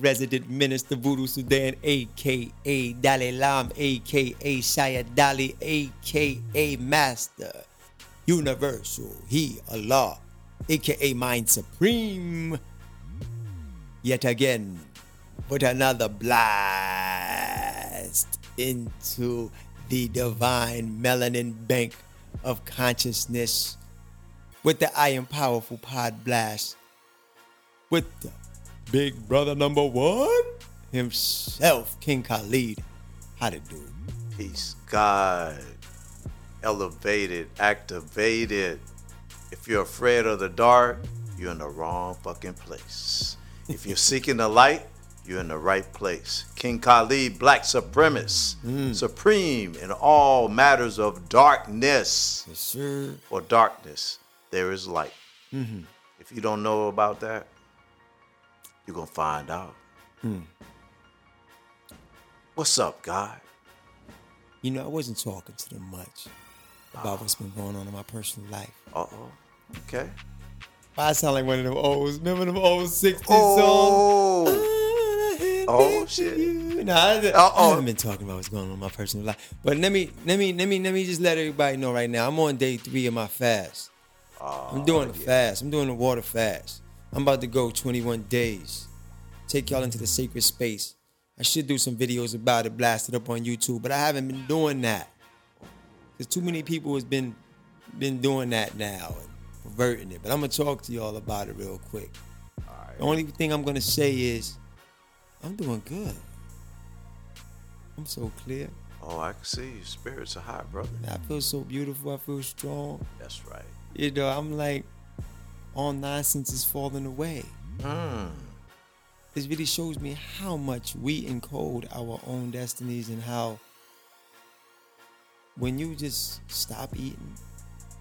resident minister Voodoo Sudan, aka Dalai Lam, aka Syar Dali, aka Master Universal, He Allah, aka Mind Supreme. Yet again, with another blast into the divine melanin bank of consciousness with the I Am Powerful Pod Blast with the big brother number one himself, King Khalid. How to do? Peace, God. Elevated, activated. If you're afraid of the dark, you're in the wrong fucking place. If you're seeking the light, you're in the right place. King Khalid, black supremacist, mm. supreme in all matters of darkness. Yes, sir. For darkness, there is light. Mm-hmm. If you don't know about that, you're going to find out. What's up, God? You know, I wasn't talking to them much about what's been going on in my personal life. Uh oh. Okay. I sound like one of them old, remember them old 60s Oh. songs? Oh, shit. Nah, I, I, haven't been talking about what's going on in my personal life. But let me let me let me let me just let everybody know right now. I'm on day three of my fast. I'm doing a fast. I'm doing a water fast. I'm about to go 21 days. Take y'all into the sacred space. I should do some videos about it, blast it up on YouTube, but I haven't been doing that. Cause too many people has been been doing that now and perverting it. But I'm gonna talk to y'all about it real quick. Alright. The only thing I'm gonna say is I'm doing good. I'm so clear. Oh, I can see your spirits are high, brother. I feel so beautiful. I feel strong. That's right. You know, I'm like, all nonsense is falling away. Mm. This really shows me how much we encode our own destinies and how when you just stop eating,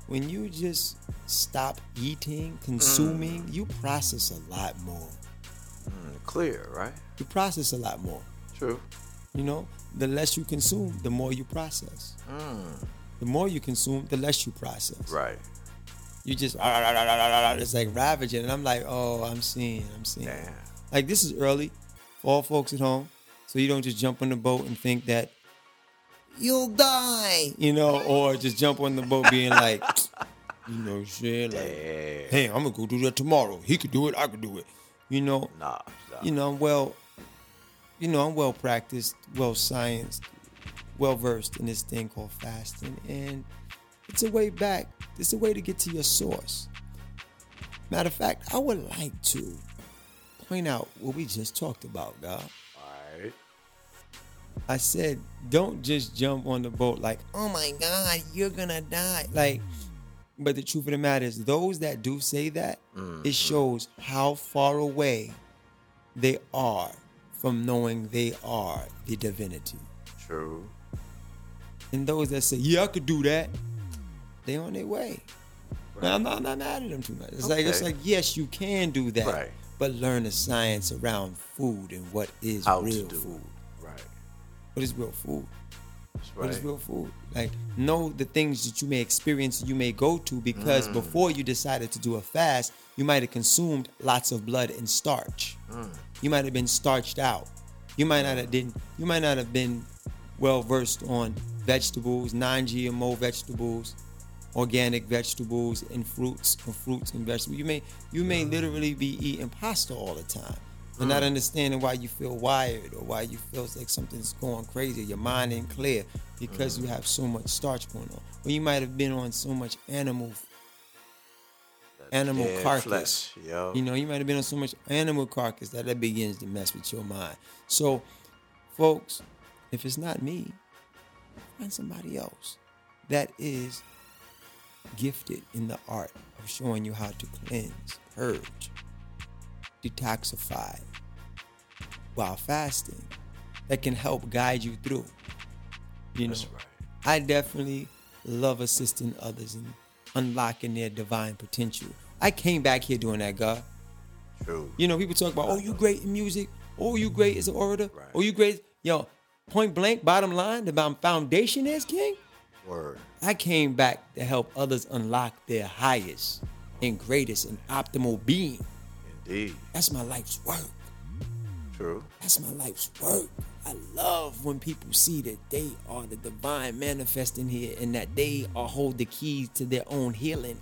when you just stop eating, consuming, you process a lot more. Mm, Clear, right? You process a lot more. True. You know, the less you consume, the more you process. Mm. The more you consume, the less you process. Right. You just ah, ah, ah, "Ah, it's like ravaging, and I'm like, oh, I'm seeing, I'm seeing. Damn. Like this is early for all folks at home, so you don't just jump on the boat and think that you'll die, you know, or just jump on the boat being like, you know, shit, like, Damn. hey, I'm gonna go do that tomorrow. He could do it, I could do it, you know. Nah. nah. You know, I'm well, you know, I'm well practiced, well scienced, well versed in this thing called fasting, and it's a way back. It's a way to get to your source. Matter of fact, I would like to point out what we just talked about, God. All right. I said, don't just jump on the boat like, oh my God, you're gonna die. Like, but the truth of the matter is, those that do say that, it mm-hmm. shows how far away they are from knowing they are the divinity. True. And those that say, yeah, I could do that, they on their way. Now, I'm not, I'm not mad at them too much. It's like it's like yes, you can do that, Right. but learn the science around food and what is How real food. it. Right. What is real food? That's What is real food? Like know the things that you may experience, you may go to Mm. because before you decided to do a fast, you might have consumed lots of blood and starch. Mm. You might have been starched out. You might not have been. You might not have been well versed on vegetables, non-GMO vegetables, organic vegetables, and fruits, or fruits and vegetables. You may you may literally be eating pasta all the time and not mm. understanding why you feel wired or why you feel like something's going crazy. Your mind ain't clear because mm. you have so much starch going on. Or you might have been on so much animal animal carcass. flesh, yo. You know, you might have been on so much animal carcass that that begins to mess with your mind. So, folks, if it's not me, find somebody else that is gifted in the art of showing you how to cleanse, purge, detoxify while fasting that can help guide you through. You know, right. I definitely love assisting others in unlocking their divine potential. I came back here doing that, God. True. You know, people talk about, oh, you great in music. Oh, you great as an orator. Right. Oh, you great. Yo, point blank, bottom line, the foundation is, King. Word. I came back to help others unlock their highest and greatest and optimal being. Indeed. That's my life's work. True. That's my life's work. I love when people see that they are the divine manifesting here and that they are hold the keys to their own healing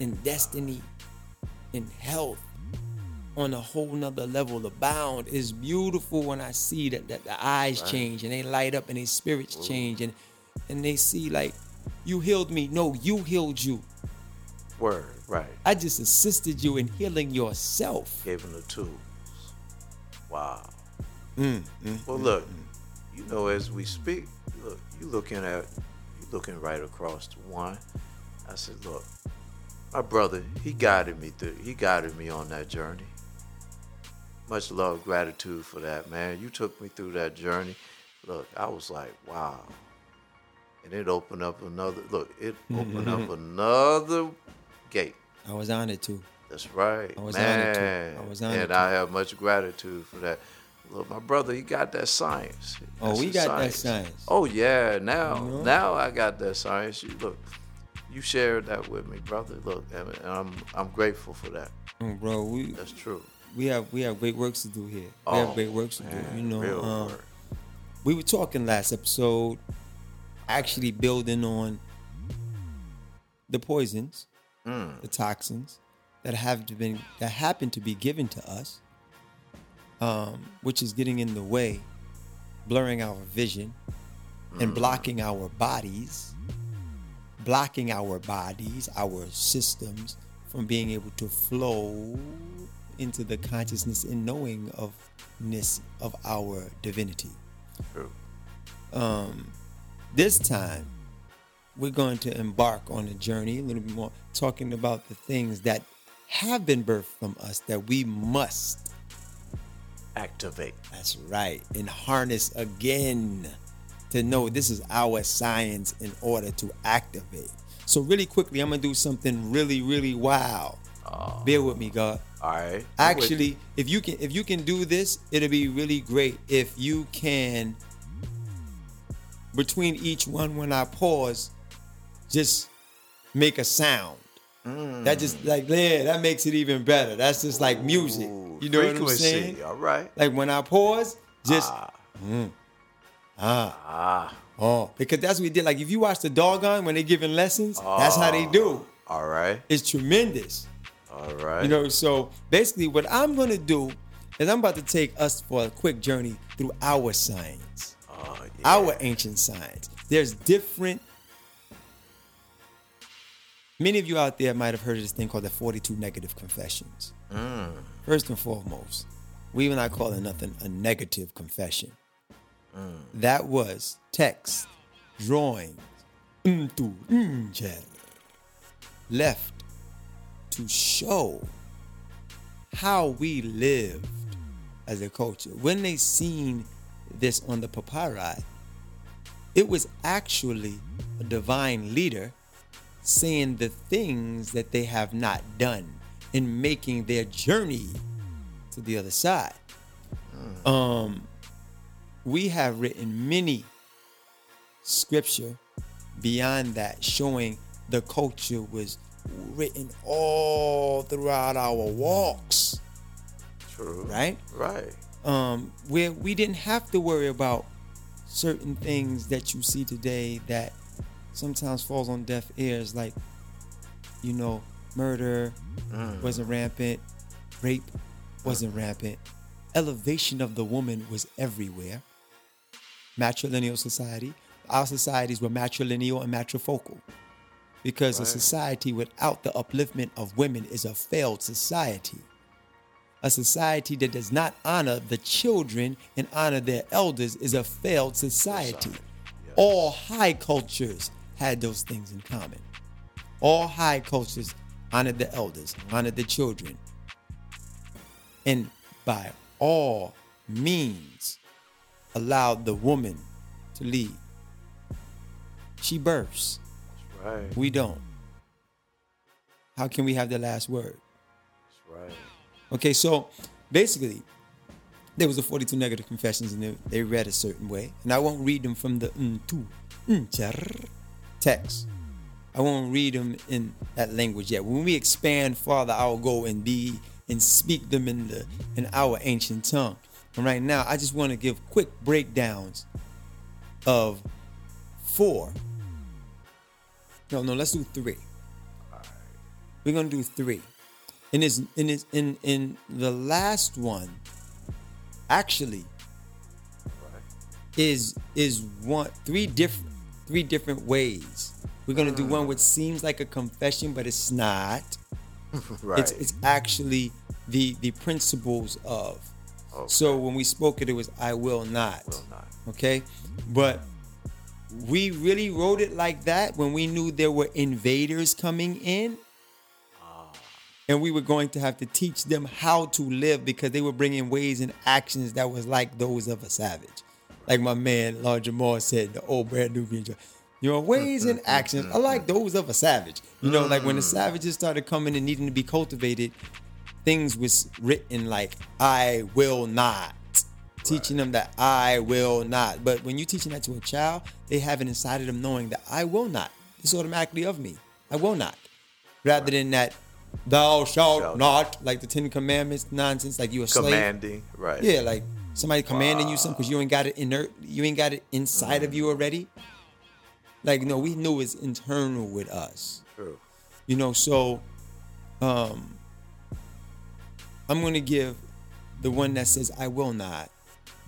and destiny and health on a whole nother level abound. is beautiful when I see that, that the eyes change and they light up and their spirits change and and they see like you healed me. No, you healed you. Word. Right. I just assisted you in healing yourself. Gave him the tools. Wow. Mm, mm well, mm, look, mm. you know, as we speak, look, you looking at, you looking right across the one. I said, look, my brother, he guided me through, he guided me on that journey. Much love, gratitude for that, man. You took me through that journey. Look, I was like, wow. And it opened up another, look, it opened up another gate. I was on it too. That's right, I was honored to. man. I was honored and to. I have much gratitude for that. Look, my brother, he got that science. Oh, we the got that science. Oh yeah, now know? now I got that science. You look, you shared that with me, brother. Look, and and I'm I'm grateful for that. Mm, bro, we That's true. We have we have great works to do here. We Oh, have great works to man, do. You know, um, we were talking last episode, actually building on the poisons, Mm. the toxins that have been that happen to be given to us, um, which is getting in the way, blurring our vision, Mm. and blocking our bodies, blocking our bodies, our systems from being able to flow into the consciousness and knowing ofness of our divinity. True. Um, This time, we're going to embark on a journey, a little bit more, talking about the things that have been birthed from us that we must, Activate. that's right, and harness again to know this is our science in order to activate. So, really quickly, I'm going to do something really, really wild. Bear with me, God. All right. I'm Actually, if you can if you can do this, it'll be really great if you can between each one when I pause, just make a sound. That just like yeah, that makes it even better. That's just like music. Ooh, You know what I'm saying? All right. Like when I pause, just Ah. mm, ah, Ah. oh, because that's what we did. Like if you watch the Dogon when they're giving lessons, that's how they do. All right. It's tremendous. All right. You know, so basically, what I'm gonna do is I'm about to take us for a quick journey through our science, Oh, yeah. our ancient science. There's different. Many of you out there might have heard of this thing called the 42 negative confessions. Mm. First and foremost, we were not calling nothing a negative confession. Mm. That was text, drawings, into injer, left to show how we lived as a culture. When they seen this on the papyri, it was actually a divine leader saying the things that they have not done in making their journey to the other side. Um, we have written many scripture beyond that showing the culture was written all throughout our walks, True. right? Right. um, where we didn't have to worry about certain things that you see today that sometimes falls on deaf ears, like you know, murder wasn't rampant, rape wasn't rampant, elevation of the woman was everywhere. Matrilineal society, our societies were matrilineal and matrifocal. Because a society without the upliftment of women is a failed society a society that does not honor the children and honor their elders is a failed society. All high cultures had those things in common. All high cultures honored the elders, honored the children, and by all means allowed the woman to lead. She births, right. we don't. How can we have the last word? That's right. Okay, so basically, there was a 42 negative confessions and they, they read a certain way and i won't read them from the mm, mm, text i won't read them in that language yet when we expand farther i'll go and be and speak them in the in our ancient tongue and right now i just want to give quick breakdowns of four no no let's do three we're gonna do three in this in this in in the last one actually is is one three different three different ways. We're gonna do one which seems like a confession, but it's not. Right. It's it's actually the the principles of. Okay. So when we spoke it, it was I will not. Will not. Okay, but we really wrote it like that when we knew there were invaders coming in. Ah. And we were going to have to teach them how to live because they were bringing ways and actions that was like those of a savage. Like my man Lord Jamar said, the old Brand Nubian your ways and actions are like those of a savage. You know, like when the mm. savages started coming and needing to be cultivated, things was written like I will not. Teaching them that I will not. But when you're teaching that to a child, they have it inside of them knowing that I will not. It's automatically of me. I will not. Rather than that thou shalt Shalt not, like the Ten Commandments nonsense, like you a slave. Commanding. Right. Yeah, like somebody commanding you something because you ain't got it inert, you ain't got it inside of you already. Like no, we knew it's internal with us. True. You know, so um I'm gonna give the one that says I will not.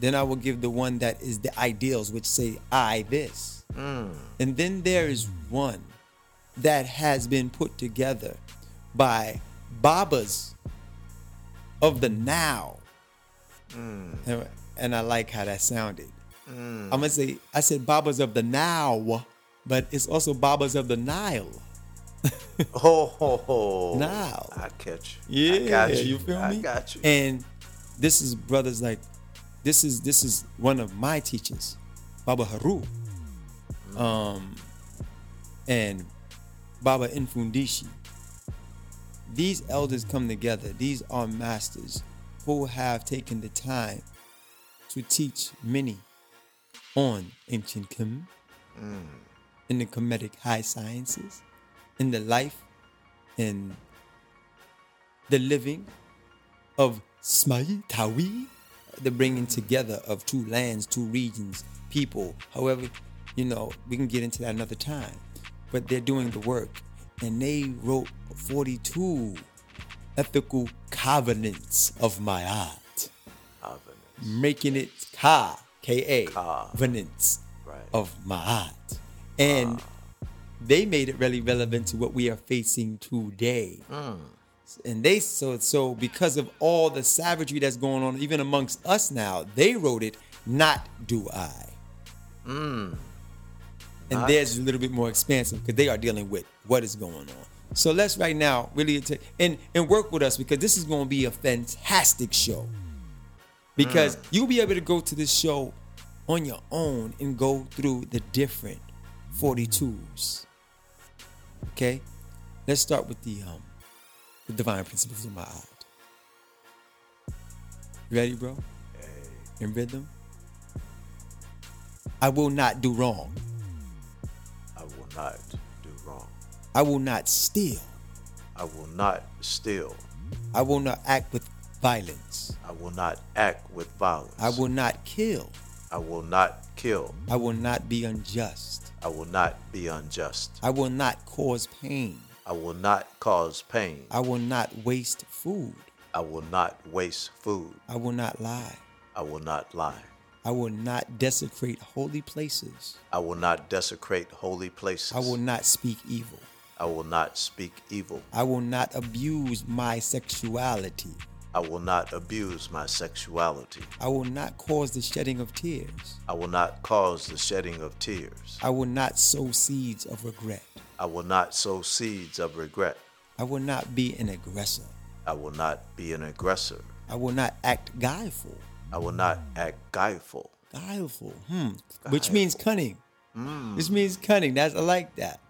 Then I will give the one that is the ideals, which say I this. Mm. And then there is one that has been put together by Babas of the now. Mm. And, and I like how that sounded. Mm. I'm gonna say I said Babas of the now, but it's also Babas of the Nile. Oh, ho, ho. Now. I catch. You. Yeah, I got you. feel me? I got you. And this is brothers like this is this is one of my teachers, Baba Haru. Um and Baba Mfundishi. These elders come together. These are masters who have taken the time to teach many on ancient Kim, in the Kemetic high sciences, in the life and the living of Smai Tawi, the bringing together of two lands, two regions, people. However, you know, we can get into that another time. But they're doing the work. And they wrote 42 ethical covenants of Ma'at, Covenants. making it Ka, K A, covenants Right. of Ma'at. And ah. they made it really relevant to what we are facing today. Hmm. And they so so because of all the savagery that's going on even amongst us now, they wrote it, not do I. And Not- theirs is a little bit more expansive because they are dealing with what is going on. So let's right now really atta- and and work with us because this is going to be a fantastic show. Because you'll be able to go to this show on your own and go through the different 42s. Okay? Let's start with the um the divine principles of Ma'at. Ready, bro? In rhythm? I will not do wrong. I will not do wrong. I will not steal. I will not steal. I will not act with violence. I will not act with violence. I will not kill. I will not kill. I will not be unjust. I will not be unjust. I will not cause pain. I will not cause pain. I will not waste food. I will not waste food. I will not lie. I will not lie. I will not desecrate holy places. I will not desecrate holy places. I will not speak evil. I will not speak evil. I will not abuse my sexuality. I will not abuse my sexuality. I will not cause the shedding of tears. I will not cause the shedding of tears. I will not sow seeds of regret. I will not sow seeds of regret. I will not be an aggressor. I will not be an aggressor. I will not act guileful. I will not act guileful. Guileful, hmm. Which means cunning. This means cunning. That's I like that.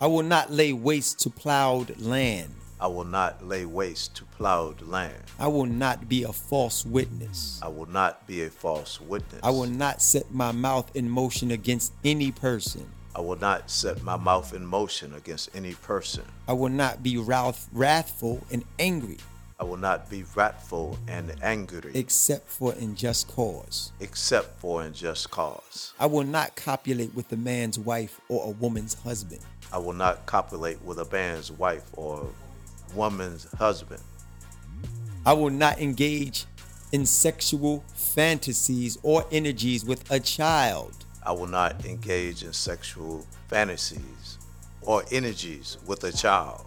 I will not lay waste to plowed land. I will not lay waste to plowed land. I will not be a false witness. I will not be a false witness. I will not set my mouth in motion against any person. I will not set my mouth in motion against any person. I will not be wrath- wrathful and angry, I will not be wrathful and angry, except for in just cause. except for in just cause. I will not copulate with a man's wife or a woman's husband. I will not copulate with a man's wife or woman's husband. I will not engage in sexual fantasies or energies with a child. I will not engage in sexual fantasies or energies with a child.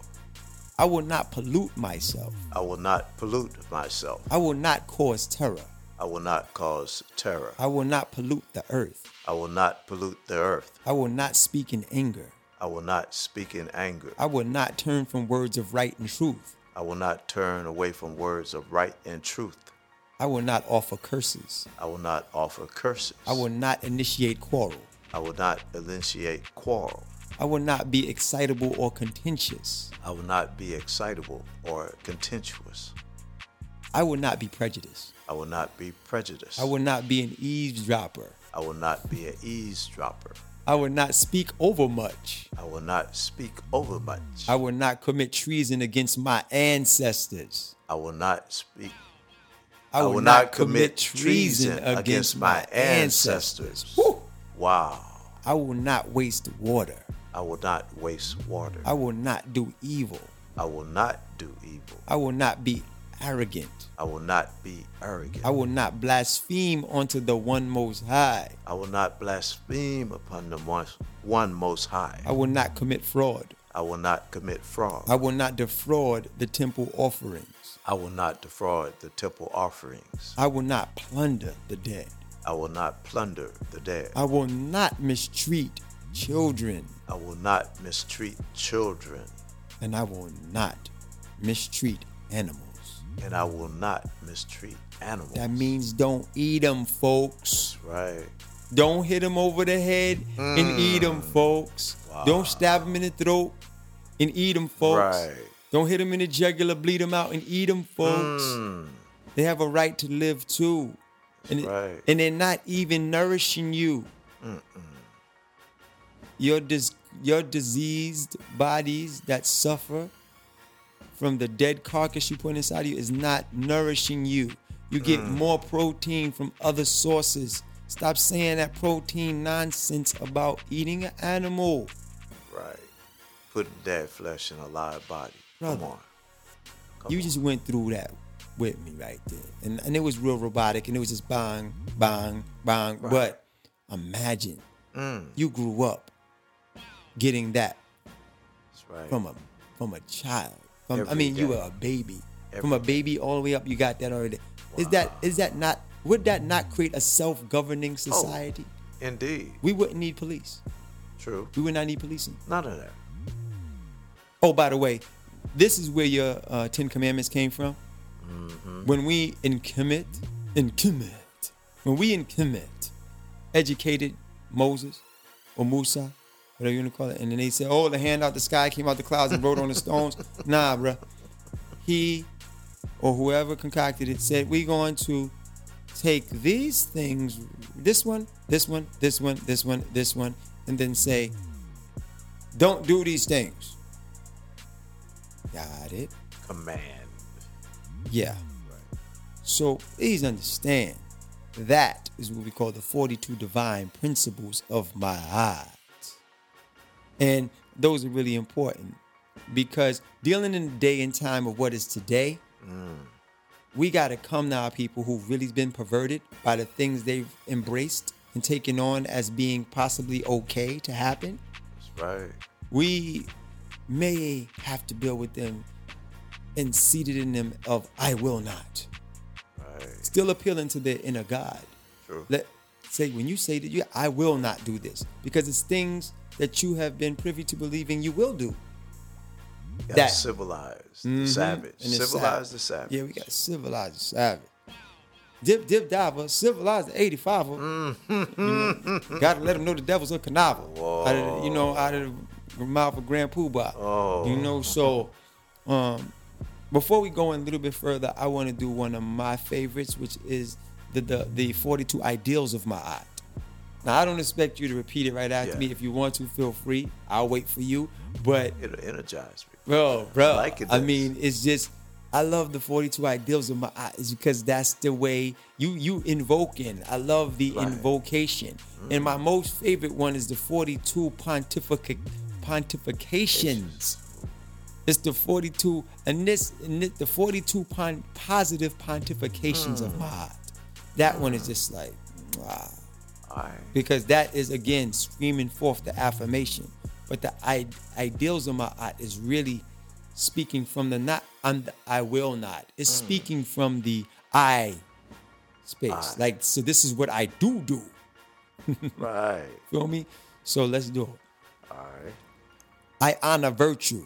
I will not pollute myself. I will not pollute myself. I will not cause terror. I will not cause terror. I will not pollute the earth. I will not pollute the earth. I will not speak in anger. I will not speak in anger. I will not turn from words of right and truth. I will not turn away from words of right and truth. I will not offer curses. I will not offer curses. I will not initiate quarrel. I will not initiate quarrel. I will not be excitable or contentious. I will not be excitable or contentious. I will not be prejudiced. I will not be prejudiced. I will not be an eavesdropper. I will not be an eavesdropper. I will not speak overmuch. I will not speak overmuch. I will not commit treason against my ancestors. I will not speak. I will, not, commit treason against my ancestors. Whew. Wow. I will not waste water. I will not waste water. I will not do evil. I will not do evil. I will not be arrogant. I will not be arrogant. I will not blaspheme unto the one most high. I will not blaspheme upon the one most high. I will not commit fraud. I will not commit fraud. I will not defraud the temple offerings. I will not defraud the temple offerings. I will not plunder the dead. I will not plunder the dead. I will not mistreat children. I will not mistreat children. And I will not mistreat animals. And I will not mistreat animals. That means don't eat them, folks. right. Don't hit them over the head and eat them, folks. Don't stab them in the throat and eat them, folks. Right. Don't hit them in the jugular, bleed them out, and eat them, folks. Mm. They have a right to live too. And, right. and they're not even nourishing you. Your, dis- your diseased bodies that suffer from the dead carcass you put inside you is not nourishing you. You get Mm. more protein from other sources. Stop saying that protein nonsense about eating an animal. Right. Putting dead flesh in a live body. Brother. Come on. Come you on. just went through that with me right there. And, and it was real robotic and it was just bang, bang, bang. But imagine Mm. you grew up getting that That's right. from a from a child. From, I mean, you were a baby. Every from a baby all the way up, you got that already. Is that is that not would that not create a self-governing society? Indeed. We wouldn't need police. True. We would not need policing. None of that. Oh, by the way, this is where your uh, Ten Commandments came from. When we in Kemet, in Kemet, when we in Kemet, educated Moses or Musa, whatever you want to call it, and then they said, "Oh, the hand out the sky came out the clouds and wrote on the stones." Nah, bruh. He or whoever concocted it said, "We're going to take these things, this one, this one, this one, this one, this one, and then say, don't do these things." Got it. Command. Yeah. So please understand that is what we call the 42 divine principles of Ma'at. And those are really important because dealing in the day and time of what is today, mm. we got to come to our people who've really been perverted by the things they've embraced and taken on as being possibly okay to happen That's right. we may have to build with them and seated in them of I will not. Right. Still appealing to their inner God. True. Let say when you say that you I will not do this because it's things that you have been privy to believing you will do. Gotta That- civilize Mhm. the savage. And the the savage. Yeah, we got civilized, the savage. Dip, dip, diver, civilize the 85 Mm. Got to let them know the devil's a canaver. Out of, you know, out of the mouth of Grand Puba. Oh. You know, so Um, before we go in a little bit further, I want to do one of my favorites, which is the the, the 42 ideals of Ma'at. Now, I don't expect you to repeat it right after Yeah. me. If you want to, feel free. I'll wait for you. But It'll energize me. bro, bro, I like it I mean, it's just I love the 42 ideals of my is because that's the way you you invoking. I love the Right. invocation. And my mm. most favorite one is the 42 pontific pontifications. It's the 42 and this, and this the 42 pon, positive pontifications of mm. Ma'at. That one is just like wow Because that is again screaming forth the affirmation. But the I- ideals of Ma'at is really speaking from the not I'm the, I will not. It's mm. speaking from the I space. I. Like so this is what I do do. Right. Feel me? So let's do it. All right. I honor virtue.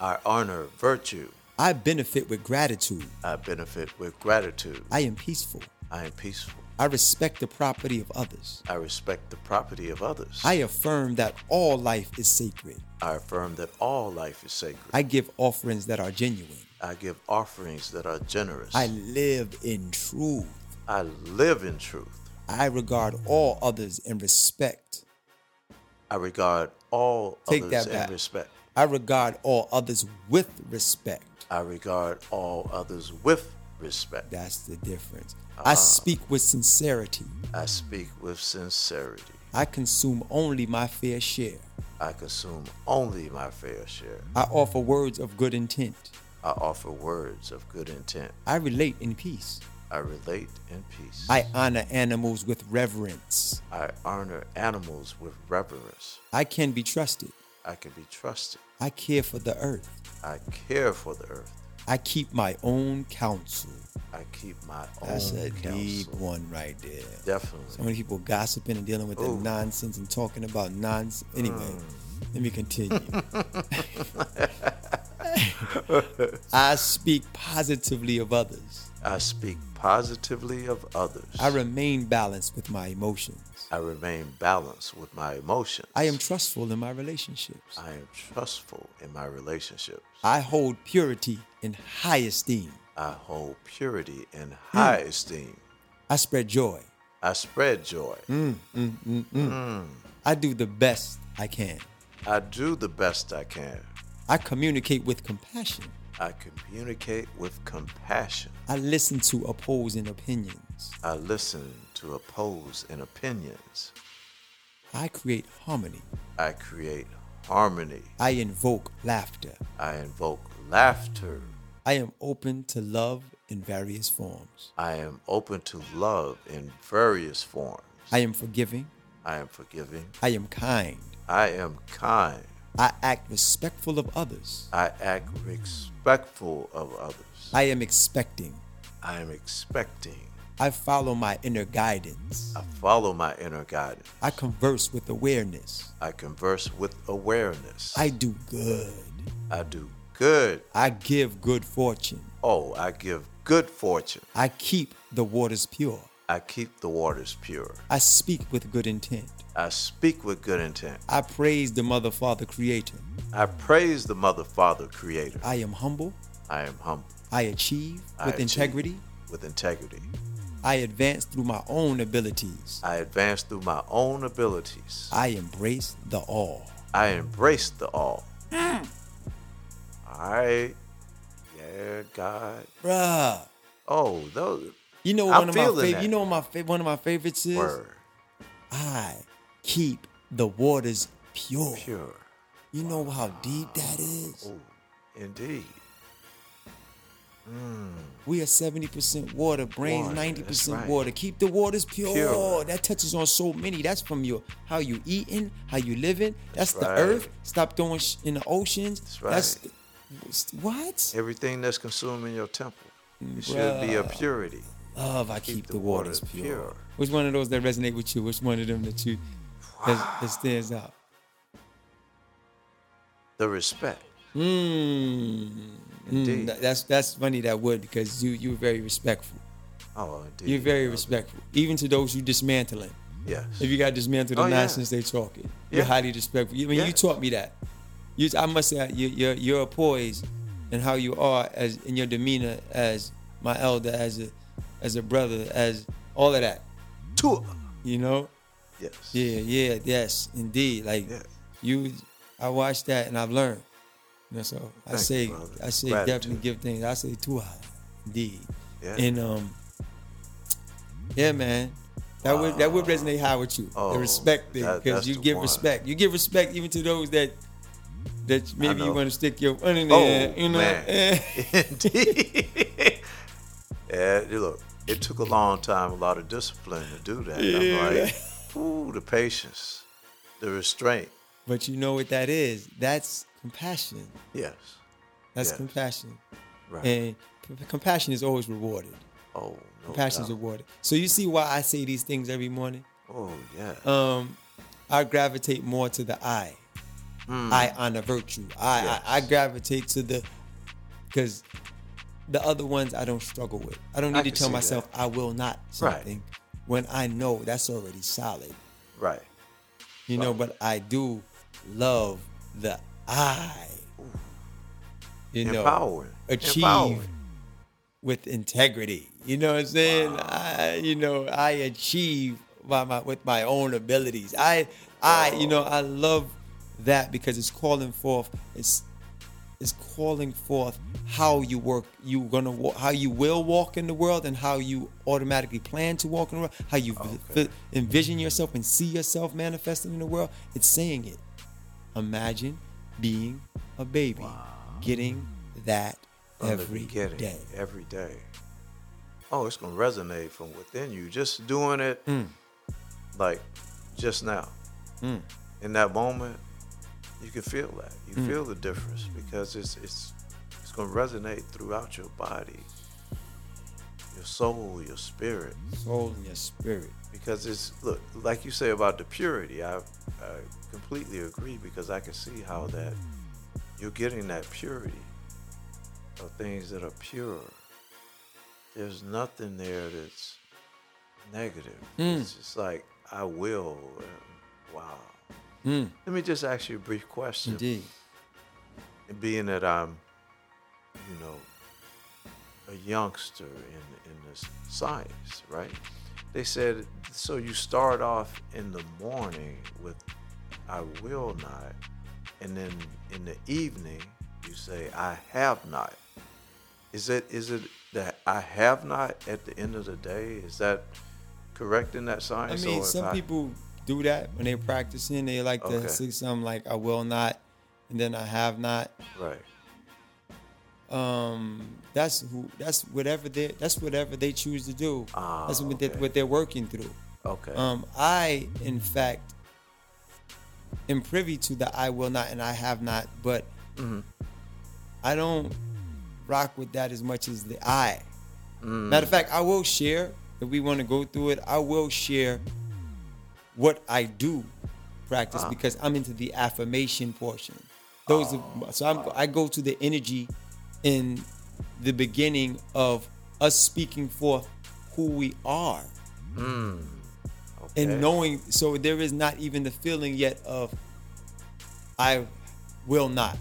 I honor virtue. I benefit with gratitude. I benefit with gratitude. I am peaceful. I am peaceful. I respect the property of others. I respect the property of others. I affirm that all life is sacred. I affirm that all life is sacred. I give offerings that are genuine. I give offerings that are generous. I live in truth. I live in truth. I regard all others in respect. I regard all Take others in respect. I regard all others with respect. I regard all others with respect. That's the difference. Ah. I speak with sincerity. I speak with sincerity. I consume only my fair share. I consume only my fair share. I offer words of good intent. I offer words of good intent. I relate in peace. I relate in peace. I honor animals with reverence. I honor animals with reverence. I can be trusted. I can be trusted. I care for the earth. I care for the earth. I keep my own counsel. I keep my own. That's a counsel. deep one right there. Definitely. So many people gossiping and dealing with Ooh. nonsense and talking about nonsense. Anyway, mm. let me continue. I speak positively of others. I speak positively of others. I remain balanced with my emotions. I remain balanced with my emotions. I am trustful in my relationships. I am trustful in my relationships. I hold purity in high esteem. I hold purity in mm. high esteem. I spread joy. I spread joy. Mm, mm, I do the best I can. I do the best I can. I communicate with compassion. I communicate with compassion. I listen to opposing opinions. I listen to opposing opinions. I create harmony. I create harmony. I invoke laughter. I invoke laughter. I am open to love in various forms. I am open to love in various forms. I am forgiving. I am forgiving. I am kind. I am kind. I act respectful of others. I act respectful of others. I am expecting. I am expecting. I follow my inner guidance. I follow my inner guidance. I converse with awareness. I converse with awareness. I do good. I do good. I give good fortune. Oh, I give good fortune. I keep the waters pure. I keep the waters pure. I speak with good intent. I speak with good intent. I praise the Mother, Father, Creator. I praise the Mother, Father, Creator. I am humble. I am humble I achieve I with achieve. integrity. with integrity. I advance through my own abilities. I advance through my own abilities. I embrace the all. I embrace the all. Mm. All right. Yeah, God. Bruh. Oh, those You know I'm one of my favorite. You know my fa- one of my favorites is. were I keep the waters pure. pure. You know how deep that is. Oh, indeed. Mm. We are seventy percent water, brains Water, 90% right. water. Keep the waters pure. Pure. That touches on so many. That's from your how you eating, how you living. That's, the right. earth. Stop throwing sh- in the oceans. That's That's what? Everything that's consumed in your temple, it should be a purity. Love, I keep, the, waters, waters pure. pure. Which one of those that resonate with you? Which one of them that you that, that stands out? The respect. Mm. Indeed. Mm, that's that's funny that would because you you're very respectful. Oh, indeed. You're very respectful, even to those you dismantling. Yes. If you got dismantled the Oh, yeah. nonsense they talking, you're highly respectful. I mean, you taught me that. You, I must say, you, you're you're poised and how you are as in your demeanor as my elder, as a as a brother, as all of that. Two. You know? Yes. Yeah, yeah, yes, indeed. Like Yeah. you, I watched that and I've learned. You know, so I say, you. I say, Gratitude. definitely give things. I say high, indeed. Yeah. And um, yeah, man, that would that would resonate high with you. Oh, the respect thing, because you give one. respect. You give respect even to those that that maybe you want to stick your foot in Oh there. You know, man. Indeed. yeah. Look, it took a long time, a lot of discipline to do that. Yeah. I'm like, ooh, the patience, the restraint. but you know what that is? That's compassion. Yes. That's Yes. compassion, Right. and c- compassion is always rewarded. oh, no Compassion is rewarded. So you see why I say these things every morning. Oh yeah. um, I gravitate more to the I. I honor virtue. I. Yes. I I gravitate to the because the other ones I don't struggle with. I don't need I to tell myself I will not Right. something when I know that's already solid. right. You know, but I do love the I. You know, Empowering. achieve with integrity. You know what I'm saying? I, you know, I achieve by my with my own abilities. I, I, you know, I love that because it's calling forth. It's it's calling forth how you work. You gonna walk, how you will walk in the world, and how you automatically plan to walk in the world. How you vi- envision yourself and see yourself manifesting in the world. It's saying it. Imagine being a baby, getting that every beginning, day. Every day. Oh, it's gonna resonate from within you. Just doing it Mm. like just now. In that moment, you can feel that. You Mm. feel the difference because it's it's it's gonna resonate throughout your body, your soul, your spirit. Soul and your spirit. Because it's look, like you say about the purity, I I completely agree because I can see how that you're getting that purity of things that are pure. There's nothing there that's negative. It's just like I will. and wow. Mm, Let me just ask you a brief question. indeed. And being that I'm, you know, a youngster in in this science, right? They said so. You start off in the morning with "I will not," and then in the evening you say "I have not." Is it is it that I have not at the end of the day? Is that correct in that science? I mean, or some I- people do that when they're practicing. They like to Okay. say something like "I will not," and then "I have not." right. Um, that's who. That's whatever they. That's whatever they choose to do. Ah, that's what, they, okay. what they're working through. Okay. Um, I, in fact, am privy to the I will not and I have not, but Mm-hmm. I don't rock with that as much as the I. Mm. Matter of fact, I will share if we want to go through it. I will share what I do practice ah. because I'm into the affirmation portion. Those, are, ah. so I'm, I go to the energy in the beginning of us speaking forth who we are. Hmm. Okay. and knowing so there is not even the feeling yet of i will not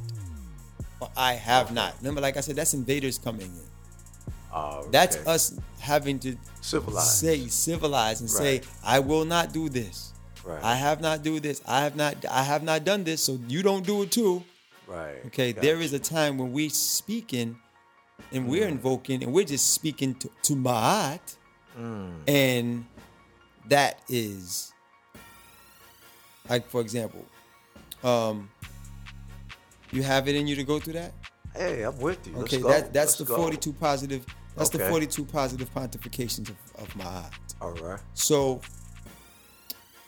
or i have not. Remember like i said that's invaders coming in. Ah, that's us having to Civilized. say civilized and say i will not do this Right. i have not do this i have not i have not done this so you don't do it too Right. okay there is a time when we speaking and we're Mm. invoking and we're just speaking to, to ma'at Mm. and that is like for example um you have it in you to go through that Hey, I'm with you. Let's okay go. that, that's Let's the go. 42 positive that's the 42 positive pontifications of, of ma'at All right. so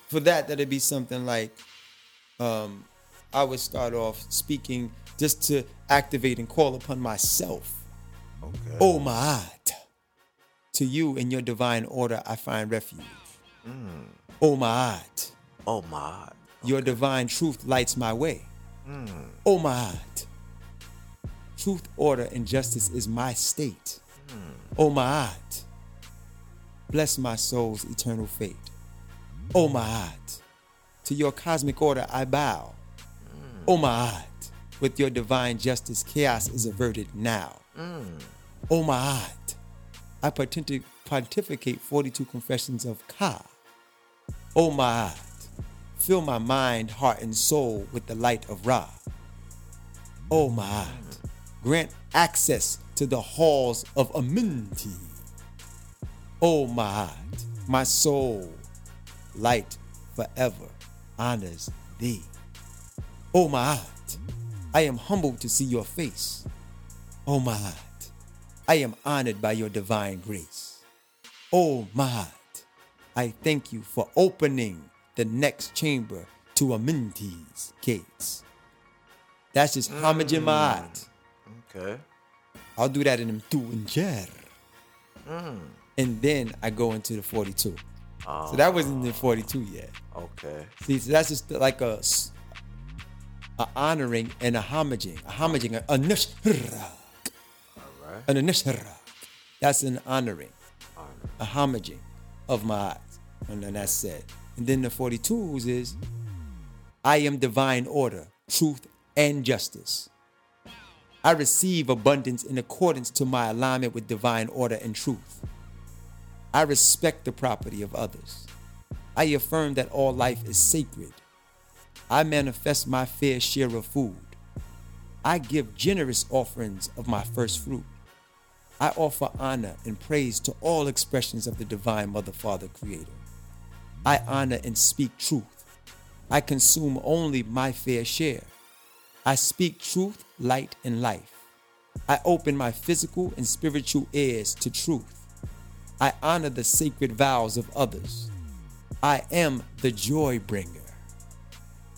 for that that'd be something like um i would start off speaking just to activate and call upon myself Okay. oh ma'at to you in your divine order i find refuge oh ma'at Oh my. heart. Your divine truth lights my way. Oh my heart. Truth, order, and justice is my state. Oh my heart. Bless my soul's eternal fate. Oh my heart. To your cosmic order I bow. Oh my heart. With your divine justice, chaos is averted now. Oh my God. I pontificate 42 confessions of Ka. Oh my God. Fill my mind, heart, and soul with the light of Ra. Oh my God. Grant access to the halls of Amenti. Oh my heart, my soul, light forever honors thee. Oh my heart, I am humbled to see your face. Oh my heart, I am honored by your divine grace. Oh my heart, I thank you for opening the next chamber to Amenti's gates. That's just hmm, homage in my heart. Okay. I'll do that in them two and jar. Mm. And then I go into the 42. So that ah. wasn't the 42 yet. Okay. See, so that's just like a, a honoring and a homaging, a homaging, a, a nishrak, All right. an nishrak. That's an honoring, Honor. a homaging of my eyes. And then that's said. And then the 42s is, I am divine order, truth, and justice. I receive abundance in accordance to my alignment with divine order and truth. I respect the property of others. I affirm that all life is sacred. I manifest my fair share of food. I give generous offerings of my first fruit. I offer honor and praise to all expressions of the divine Mother, Father, Creator. I honor and speak truth. I consume only my fair share. I speak truth, light, and life. I open my physical and spiritual ears to truth. I honor the sacred vows of others. I am the joy bringer.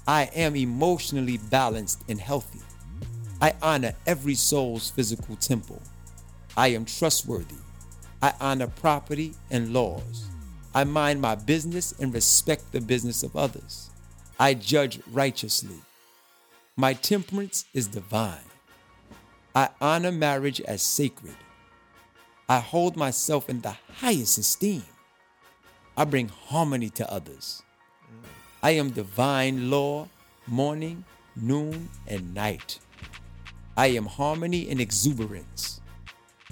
I am emotionally balanced and healthy. I honor every soul's physical temple. I am trustworthy. I honor property and laws. I mind my business and respect the business of others. I judge righteously. My temperance is divine. I honor marriage as sacred. I hold myself in the highest esteem. I bring harmony to others. I am divine law, morning, noon, and night. I am harmony and exuberance.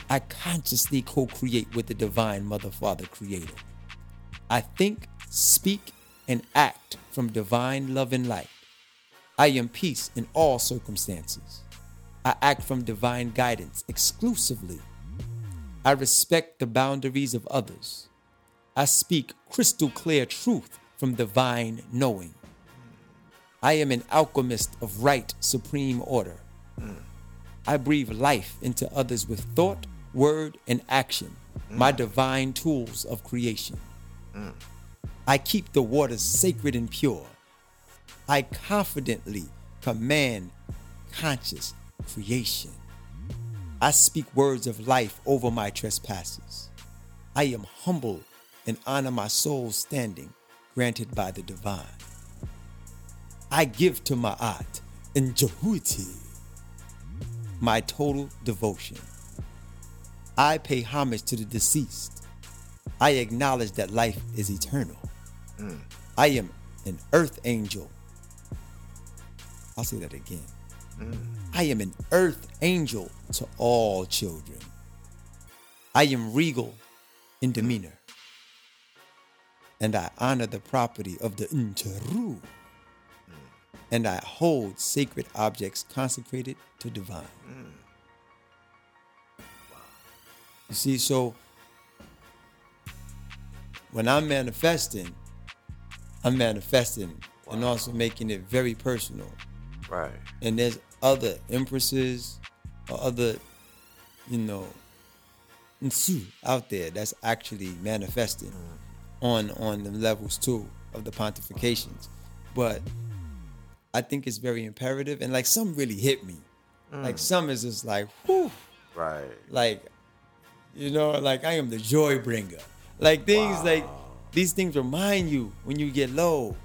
I consciously co create with the divine Mother, Father, Creator. I think, speak, and act from divine love and light. I am peace in all circumstances. I act from divine guidance exclusively. I respect the boundaries of others. I speak crystal clear truth from divine knowing. I am an alchemist of right supreme order. I breathe life into others with thought, word, and action, my divine tools of creation. I keep the waters sacred and pure. I confidently command conscious creation. I speak words of life over my trespasses. I am humble and honor my soul's standing granted by the divine. I give to Ma'at and Jehuti my total devotion. I pay homage to the deceased. I acknowledge that life is eternal. Mm. I am an earth angel. I'll say that again. Mm. I am an earth angel to all children. I am regal in demeanor. And I honor the property of the Ncheru. Mm. And I hold sacred objects consecrated to divine. Mm. You see, so when I'm manifesting, I'm manifesting and also making it very personal Right. and there's other empresses or other, you know, out there that's actually manifesting mm. on on the levels too of the pontifications. But I think it's very imperative, and like some really hit me. Like mm. some is just like, whew, Right. like, you know, like I am the joy bringer. Like things like these things remind you when you get low.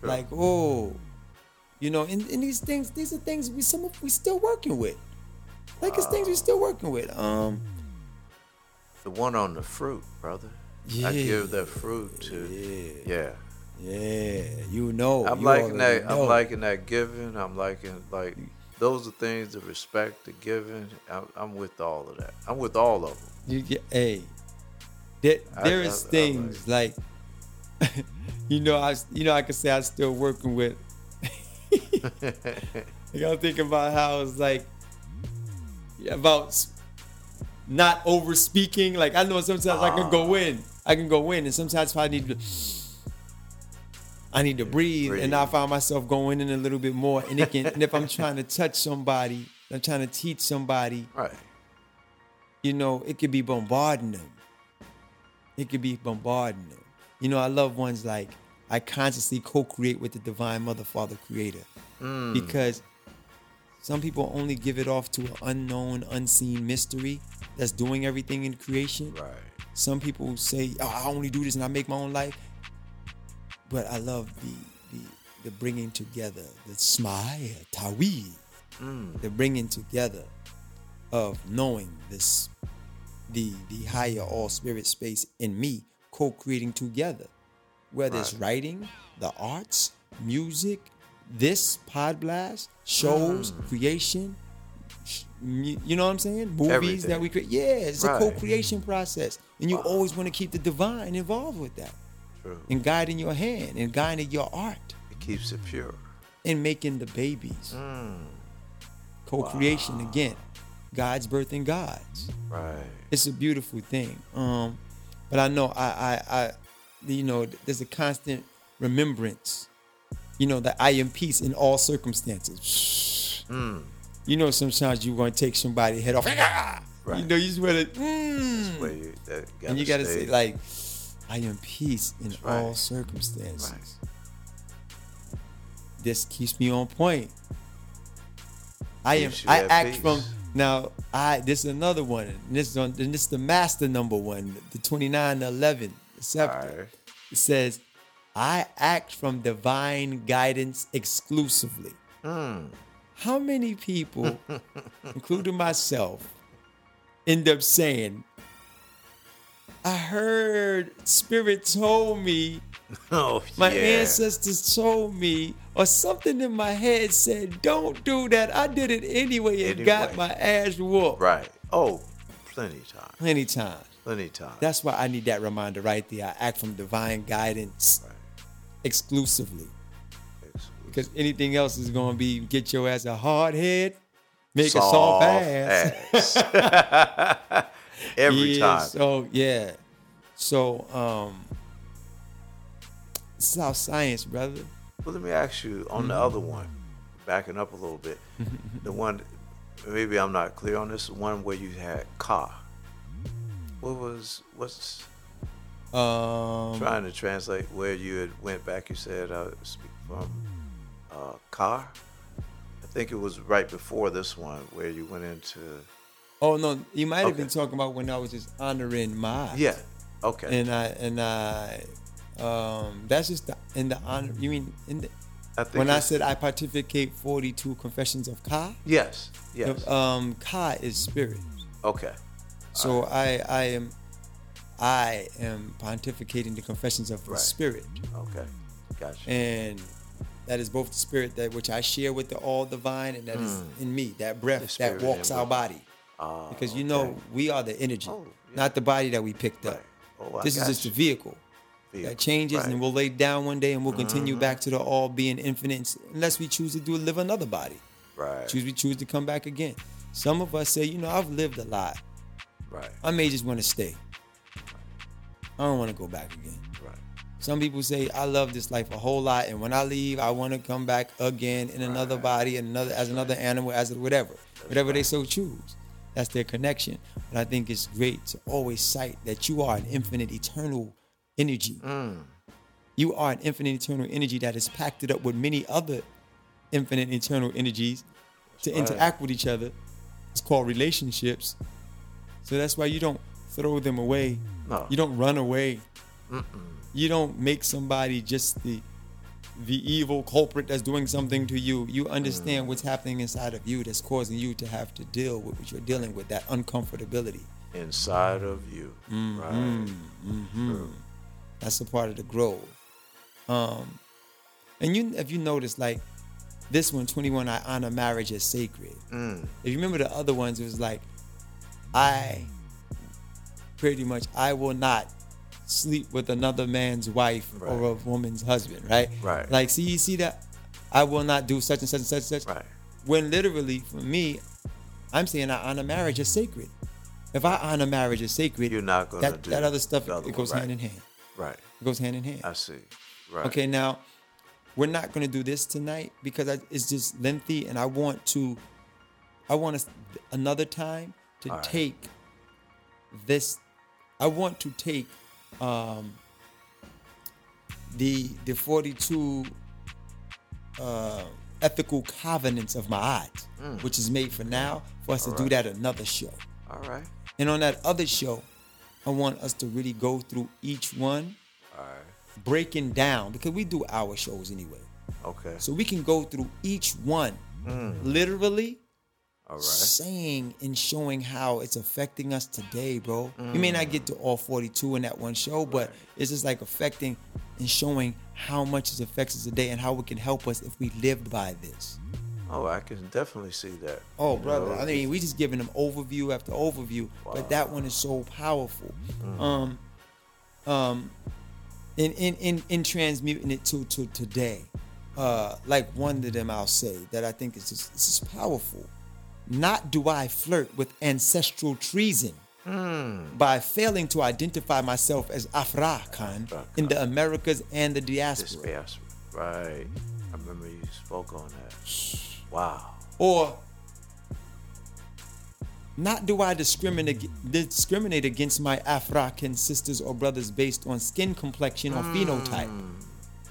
Sure. Like, oh, you know, and, and these things, these are things we some of we still working with. Like it's things we still working with. Um, The one on the fruit, brother. I give that fruit to. Yeah. yeah, you know. I'm you liking that. know. I'm liking that giving. I'm liking like those are things, the respect, the giving. I'm, I'm with all of that. I'm with all of them. You get a. There, there I- is I things like, you know, I you know I can say I'm still working with. like gotta think about how it's like about not over speaking. Like I know sometimes I can go ah. in, I can go in, and sometimes if I need to. I need to breathe, and I find myself going in a little bit more. And it can, and if I'm trying to touch somebody, I'm trying to teach somebody, Right. you know, it could be bombarding them. It could be bombarding them. You know, I love ones like I consciously co-create with the divine mother, father, creator. Mm. Because some people only give it off to an unknown, unseen mystery that's doing everything in creation. Right. Some people say, oh, I only do this and I make my own life. But I love the the, the bringing together, the smile, tawi, mm. the bringing together of knowing this, the the higher all spirit space in me, co-creating together, whether it's writing, the arts, music, this pod blast, shows, creation. You know what I'm saying? Movies that we create. Yeah, it's a co-creation process, and you always want to keep the divine involved with that, True. and guiding your hand, and guiding your art, It keeps it pure. and making the babies. Mm. Co-creation again, God's birthing gods. Right. It's a beautiful thing. Um, but I know I, I, I, you know, there's a constant remembrance. You know that I am peace in all circumstances. You know, sometimes you want to take somebody head off. You know, you just want to, mm, Where you, that and you got to say like, I am peace in right. all circumstances. Right. This keeps me on point. I am. I act peace. from now. I this is another one. And this is on. And this is the master number one. The twenty nine eleven. Scepter. Alright. It says, "I act from divine guidance exclusively." Hmm. How many people, including myself, end up saying, "I heard Spirit told me." Oh, My yeah. ancestors told me, or something in my head said, "Don't do that." I did it anyway and got my ass whooped Right. Oh, plenty of time. plenty of times. That's why I need that reminder right there. I act from divine guidance right. exclusively, Exclusive. because anything else is gonna be get your ass a hard head, make a soft ass. ass. Every Yeah, time. So yeah, so um, this is our science, brother. Well, let me ask you on Mm-hmm. the other one, backing up a little bit, the one, maybe I'm not clear on this, the one where you had Ka. What was, what's, Um, trying to translate where you had went back, you said, uh, speak from uh, Ka? I think it was right before this one where you went into, Oh no, you might have been talking about when I was just honoring my yeah, okay. and I and I um that's just the, in the honor you mean in the I think when I said I participate 42 confessions of Ka yes, yes, um Ka is spirit. Okay, so I I am I am pontificating the confessions of the Right. spirit okay, gotcha. and that is both the spirit that which I share with the all divine and that is in me that breath Hmm. That walks our body Ah, because you okay. know we are the energy Oh, yeah. not the body that we picked up Oh, this is just a vehicle Vehicle. that changes Right. Mm-hmm. and we'll lay down one day and we'll continue back to the all being infinite unless we choose to do live another body Right, choose we choose to come back again some of us say you know i've lived a lot right, i may just want to stay i don't want to go back again right. some people say i love this life a whole lot and when i leave i want to come back again in another body and another as another animal as whatever whatever they so choose that's their connection but i think it's great to always cite that you are an infinite eternal energy Mm. you are an infinite eternal energy that is packed it up with many other infinite eternal energies to right. interact with each other. It's called relationships. So that's why you don't throw them away. No. You don't run away. You don't make somebody just the the evil culprit that's doing something to you. You understand what's happening inside of you that's causing you to have to deal with what you're dealing with, that uncomfortability. Inside of you, Mm-hmm. right? True. That's a part of the growth. Um, and you, if you notice, like This one, 21, I honor marriage as sacred. If you remember the other ones, it was like, I pretty much, I will not sleep with another man's wife or a woman's husband, right? Right. Like, see, you see that? I will not do such and such and such and such. Right. When literally, for me, I'm saying I honor marriage as sacred. If I honor marriage as sacred, You're not gonna that, do that other stuff other it goes one, hand in hand. Right. It goes hand in hand. I see. Right. Okay, now we're not going to do this tonight because I, it's just lengthy, and I want to, I want us another time to All right. take this. I want to take um, the the forty two uh, ethical covenants of my Ma'at, which is made for now, for us to do Mm. that another show. All right. And on that other show, I want us to really go through each one All right. breaking down because we do our shows anyway. Okay. So we can go through each one literally All right. saying and showing how it's affecting us today, bro. We may not get to all 42 in that one show, but it's just like affecting and showing how much it affects us today and how it can help us if we lived by this. Oh, I can definitely see that. Oh, brother. know, I mean, we just giving them overview after overview, but that one is so powerful. Um, um, in in in in transmuting it to to today, uh, like one of them I'll say that I think is just it's just powerful. Not do I flirt with ancestral treason by failing to identify myself as Afrakan in the Americas and the diaspora. diaspora. Right. I remember you spoke on that. Wow. Or not do I discriminate discriminate against my African sisters or brothers based on skin complexion or phenotype.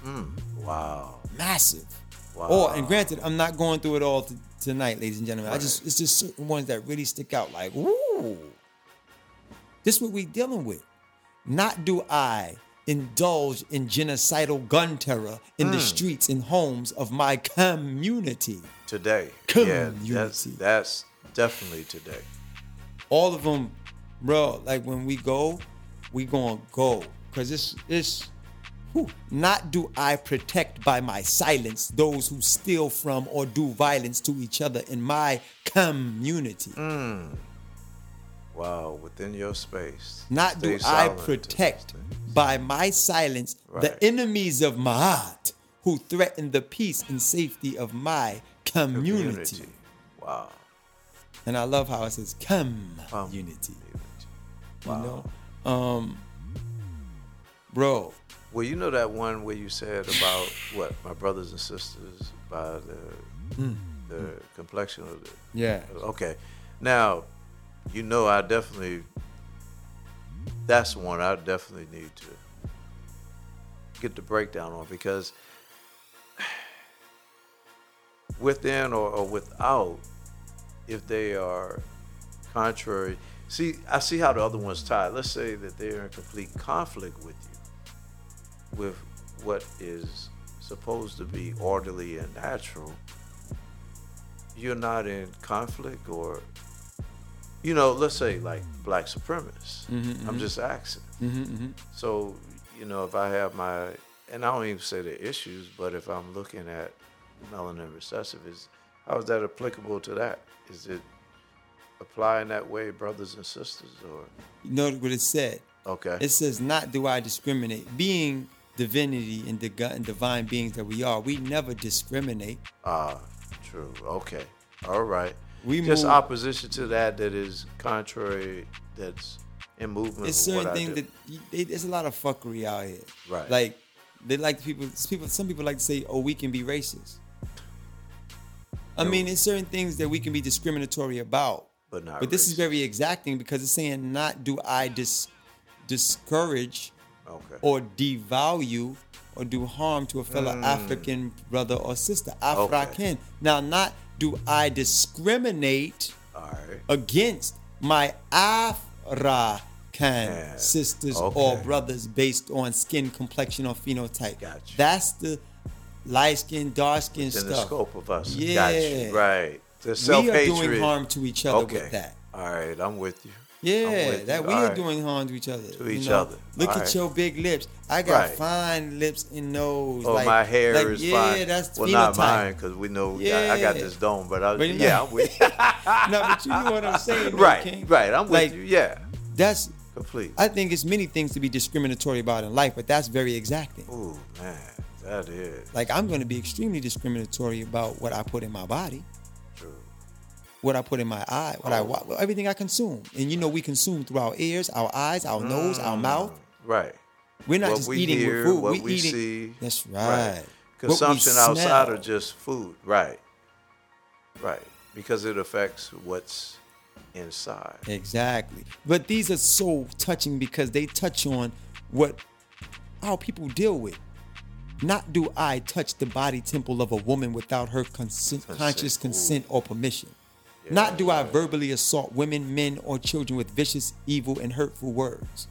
Mm. Wow. Massive. Wow. Or and granted, I'm not going through it all t- tonight, ladies and gentlemen. I just it's just certain ones that really stick out. Like, ooh, this is what we dealing with. Not do I indulge in genocidal gun terror in the hmm. streets and homes of my community. Today. Yeah, that's Community. that's definitely today. all of them, bro. Like when we go, we gonna go because it's it's. Whew, Not do I protect by my silence those who steal from or do violence to each other in my community. Wow, within your space. Not Stay do I protect by my silence Right. the enemies of Ma'at who threaten the peace and safety of my community. Wow. And I love how it says community. You know, um, bro. Well, you know that one where you said about what my brothers and sisters by the hmm. the complexion of the Yeah. Okay. Now, you know I definitely that's one I definitely need to get the breakdown on because within or, or without, if they are contrary see I see how the other one's tied. Let's say that they're in complete conflict with you with what is supposed to be orderly and natural you're not in conflict or you know let's say like black supremacists. Mm-hmm, I'm mm-hmm. just asking. Mm-hmm, so you know if i have my and i don't even say the issues but if i'm looking at melanin recessive is how is that applicable to that? Is it applying that way brothers and sisters or? You know what it said? okay. It says, "Not do I discriminate." Being divinity and, the, and divine beings that we are, we never discriminate. ah true okay all right We just move- opposition to that that is contrary that's in movement It's certain things that they, there's a lot of fuckery out here. Right. Like they like people. People. Some people like to say, "Oh, we can be racist." I mean, it's certain things that we can be discriminatory about. But not But this is very exacting because it's saying, "Not do I dis discourage." Okay or devalue or do harm to a fellow Mm. African brother or sister. African. Now, not do I discriminate right against my African Yeah. sisters or brothers based on skin complexion or phenotype. Gotcha. That's the light skin, dark skin in the scope of us Yeah. Got you. right the we are doing harm to each other okay with that. all right i'm with you Yeah, that we All are right. doing harm to each other. To each know? other. Look All at right. your big lips. I got Right. fine lips and nose. Oh, like, my hair like, is yeah, fine. that's well, not mine because we know I, I got this dome. But, I, But you yeah, I'm with no, but you know what I'm saying, though, right, King? right. I'm with Like, you. Yeah, That's. complete. I think it's many things to be discriminatory about in life, but that's very exacting. Ooh, man, that is Like I'm going to be extremely discriminatory about what I put in my body. What I put in my eye, what I oh. wa- everything I consume. And you know, we consume through our ears, our eyes, our nose, our mm. mouth. Right. We're not what just we eating hear, with food. what we we eating. see. That's right. We Consumption outside of just food. Right. Right. Because it affects what's inside. Exactly. But these are so touching because they touch on what our people deal with. Not do I touch the body temple of a woman without her consent, conscious consent or permission. Not do I verbally assault women, men, or children with vicious, evil, and hurtful words.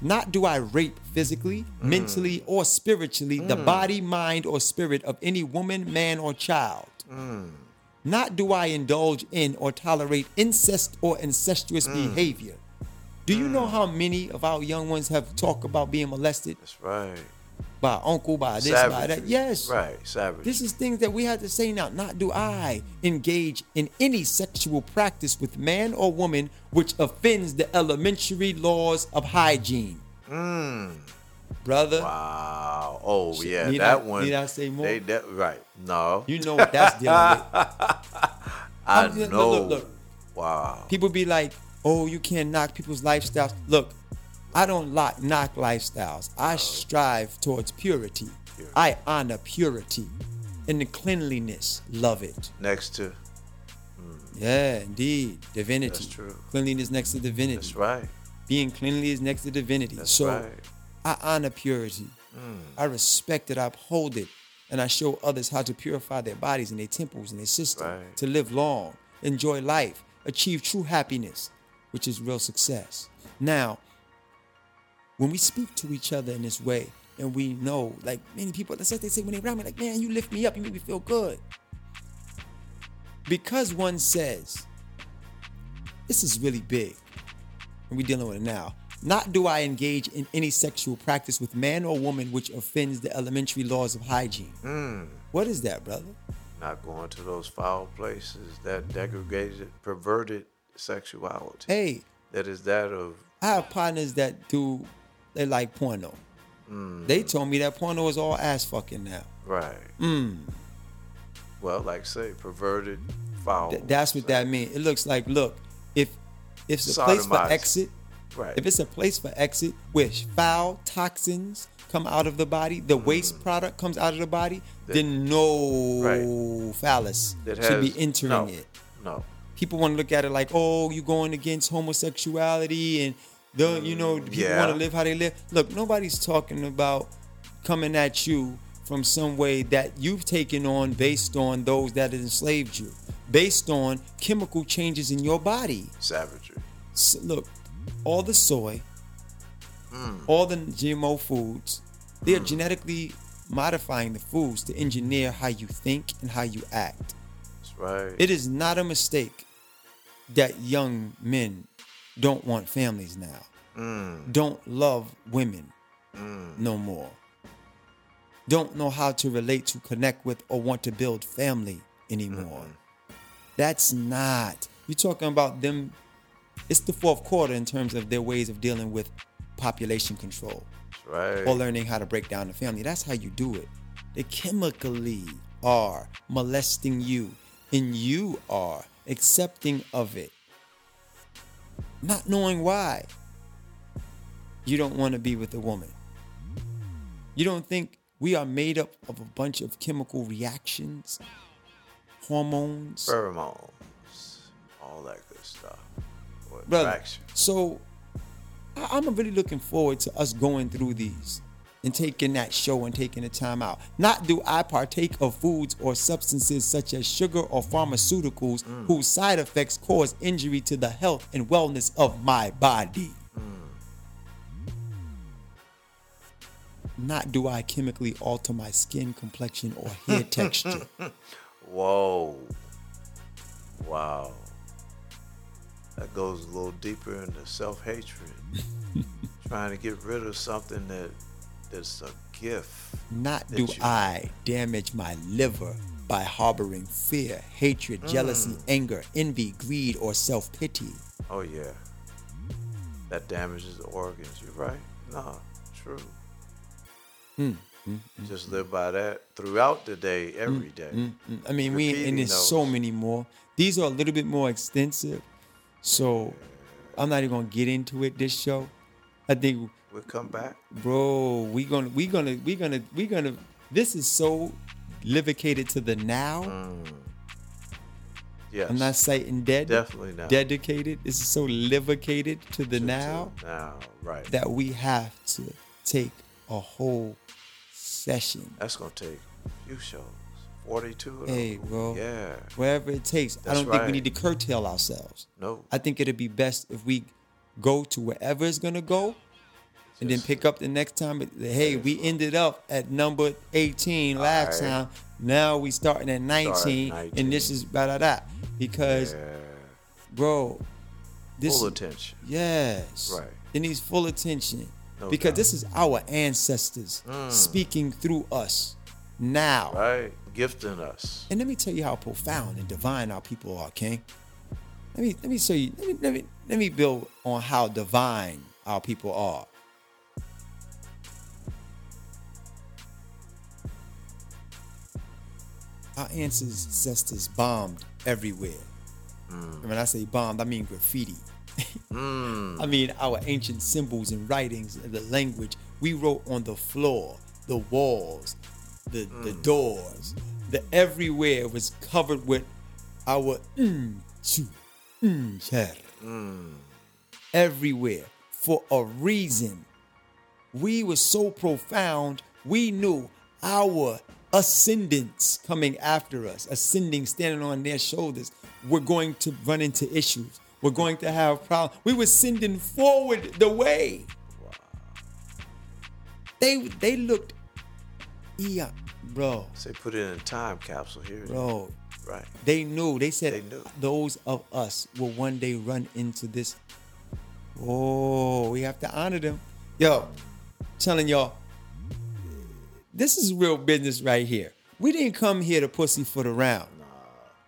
Not do I rape physically, mm. mentally, or spiritually the mm. body, mind, or spirit of any woman, man, or child. Mm. Not do I indulge in or tolerate incest or incestuous behavior. Do you know how many of our young ones have talked about being molested That's right. By uncle, by this, by that? Yes. Right. Savage. This is things that we have to say now. Not do I engage in any sexual practice with man or woman which offends the elementary laws of hygiene. Mm. Brother, Wow. Oh yeah, that I- one. need I say more? They, that, right. No. you know what that's dealing with. I know. look, look, look. Wow. People be like, oh, you can't knock people's lifestyles. Look, I don't lock, knock lifestyles. I uh-huh. strive towards purity. Purity. I honor purity and the cleanliness. Love it. Next to. Hmm. Yeah, indeed. Divinity. That's true. Cleanliness next to divinity. That's right. Being cleanly is next to divinity. That's so right. I honor purity. Hmm. I respect it. I uphold it. And I show others how to purify their bodies and their temples and their system Right. to live long, enjoy life, achieve true happiness, which is real success. Now, when we speak to each other in this way, and we know, like many people, that's what they say when they around me, like, man, you lift me up, you make me feel good. Because one says, this is really big, and we're dealing with it now. Not do I engage in any sexual practice with man or woman which offends the elementary laws of hygiene. Hmm. What is that, brother? Not going to those foul places that degraded, perverted sexuality. Hey, That is that of I have partners that do they like porno. Mm. They told me that porno is all ass fucking now. right. Mm. Well, like say perverted, foul. Th- that's what that means. It looks like, look, if if it's a place for exit, Right. if it's a place for exit where foul toxins come out of the body, the mm. waste product comes out of the body, then no Right. phallus that should be entering no, it. No. people want to look at it like, oh, you're going against homosexuality and the you know people yeah. want to live how they live. Look, nobody's talking about coming at you from some way that you've taken on based on those that enslaved you, based on chemical changes in your body. Savagery. S- look, all the soy, hmm. all the GMO foods, they are hmm. genetically modifying the foods to engineer how you think and how you act. That's right. It is not a mistake that young men don't want families now, mm. don't love women mm. no more, don't know how to relate to connect with or want to build family anymore. That's not. You're talking about them. It's the fourth quarter in terms of their ways of dealing with population control right. or learning how to break down the family. That's how you do it. They chemically are molesting you, and you are accepting of it, not knowing why. You don't want to be with a woman. You don't think we are made up of a bunch of chemical reactions, hormones, Pheromones. All that good stuff. Brother. So I'm really looking forward to us going through these and taking that show and taking the time out. Not do I partake of foods or substances such as sugar or pharmaceuticals mm. whose side effects cause injury to the health and wellness of my body. Mm. Not do I chemically alter my skin complexion or hair texture. Whoa. Wow. that goes a little deeper into self hatred. Trying to get rid of something that that's a gift. Not do you- I damage my liver by harboring fear, hatred, mm. jealousy, Mm. anger, envy, greed, or self pity. Oh yeah. That damages the organs. You're right. No, true. Hmm, hmm, hmm. Just live by that throughout the day, hmm, every day. I mean, we and Repeating there's so many more. These are a little bit more extensive, so I'm not even gonna get into it this show. I think, We'll come back. bro, we gonna we gonna we gonna we gonna. This is so livicated to the now. Mm. Yes. I'm not citing dead. Definitely not. Dedicated. This is so livicated to the To- to now Now, right. that we have to take a whole session. That's gonna take a few shows. Forty-two. Hey, bro. Yeah. Wherever it takes. That's I don't think we need to curtail ourselves. No. I think it'd be best if we go to wherever it's gonna go, and then pick up the next time. But, Hey, we ended up at number 18 last Alright. time. Now we starting at 19, 19. and this is da da da. Because, Yeah. bro, this is Full attention. Yes. Right. It needs full attention. No because doubt. this is our ancestors Mm. speaking through us now. Right. Gifting us. And let me tell you how profound and divine our people are, King. Let me let me show you. Let me let me let me build on how divine our people are. Our ancestors bombed everywhere. And when I say bombed, I mean graffiti. Mm. I mean our ancient symbols and writings and the language we wrote on the floor, the walls, the the doors, the everywhere was covered with our mm, mm, cher. everywhere for a reason. We were so profound, we knew our ascendants coming after us, ascending, standing on their shoulders, We're going to run into issues. We're going to have problems. We were sending forward the way. They they looked, yeah, bro, Say put it in a time capsule here. bro. Right. They knew. They said They knew. those of us will one day run into this. Oh, we have to honor them. Yo, telling y'all, this is real business right here. We didn't come here to pussyfoot around.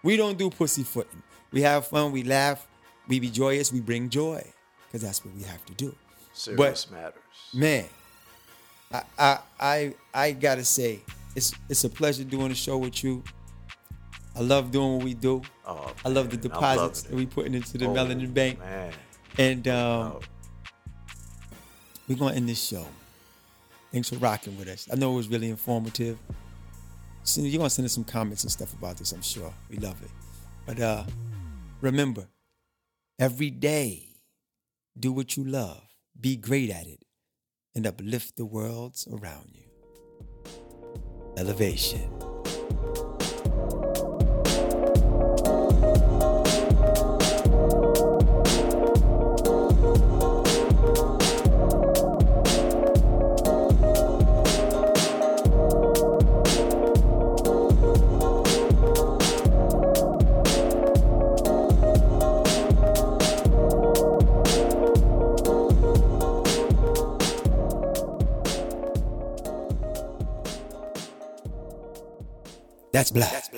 We don't do pussyfooting. We have fun. We laugh. We be joyous. We bring joy, because that's what we have to do. Serious matters. Man, I I I I gotta say, it's it's a pleasure doing the show with you. I love doing what we do. Oh, I love the man, deposits that we putting into the Oh, Melanin Bank. Man. And um, Oh, we're gonna end this show. Thanks for rocking with us. I know it was really informative. You're gonna send us some comments and stuff about this, I'm sure. We love it. But uh remember, every day, do what you love, be great at it, and uplift the worlds around you. Elevation. That's black.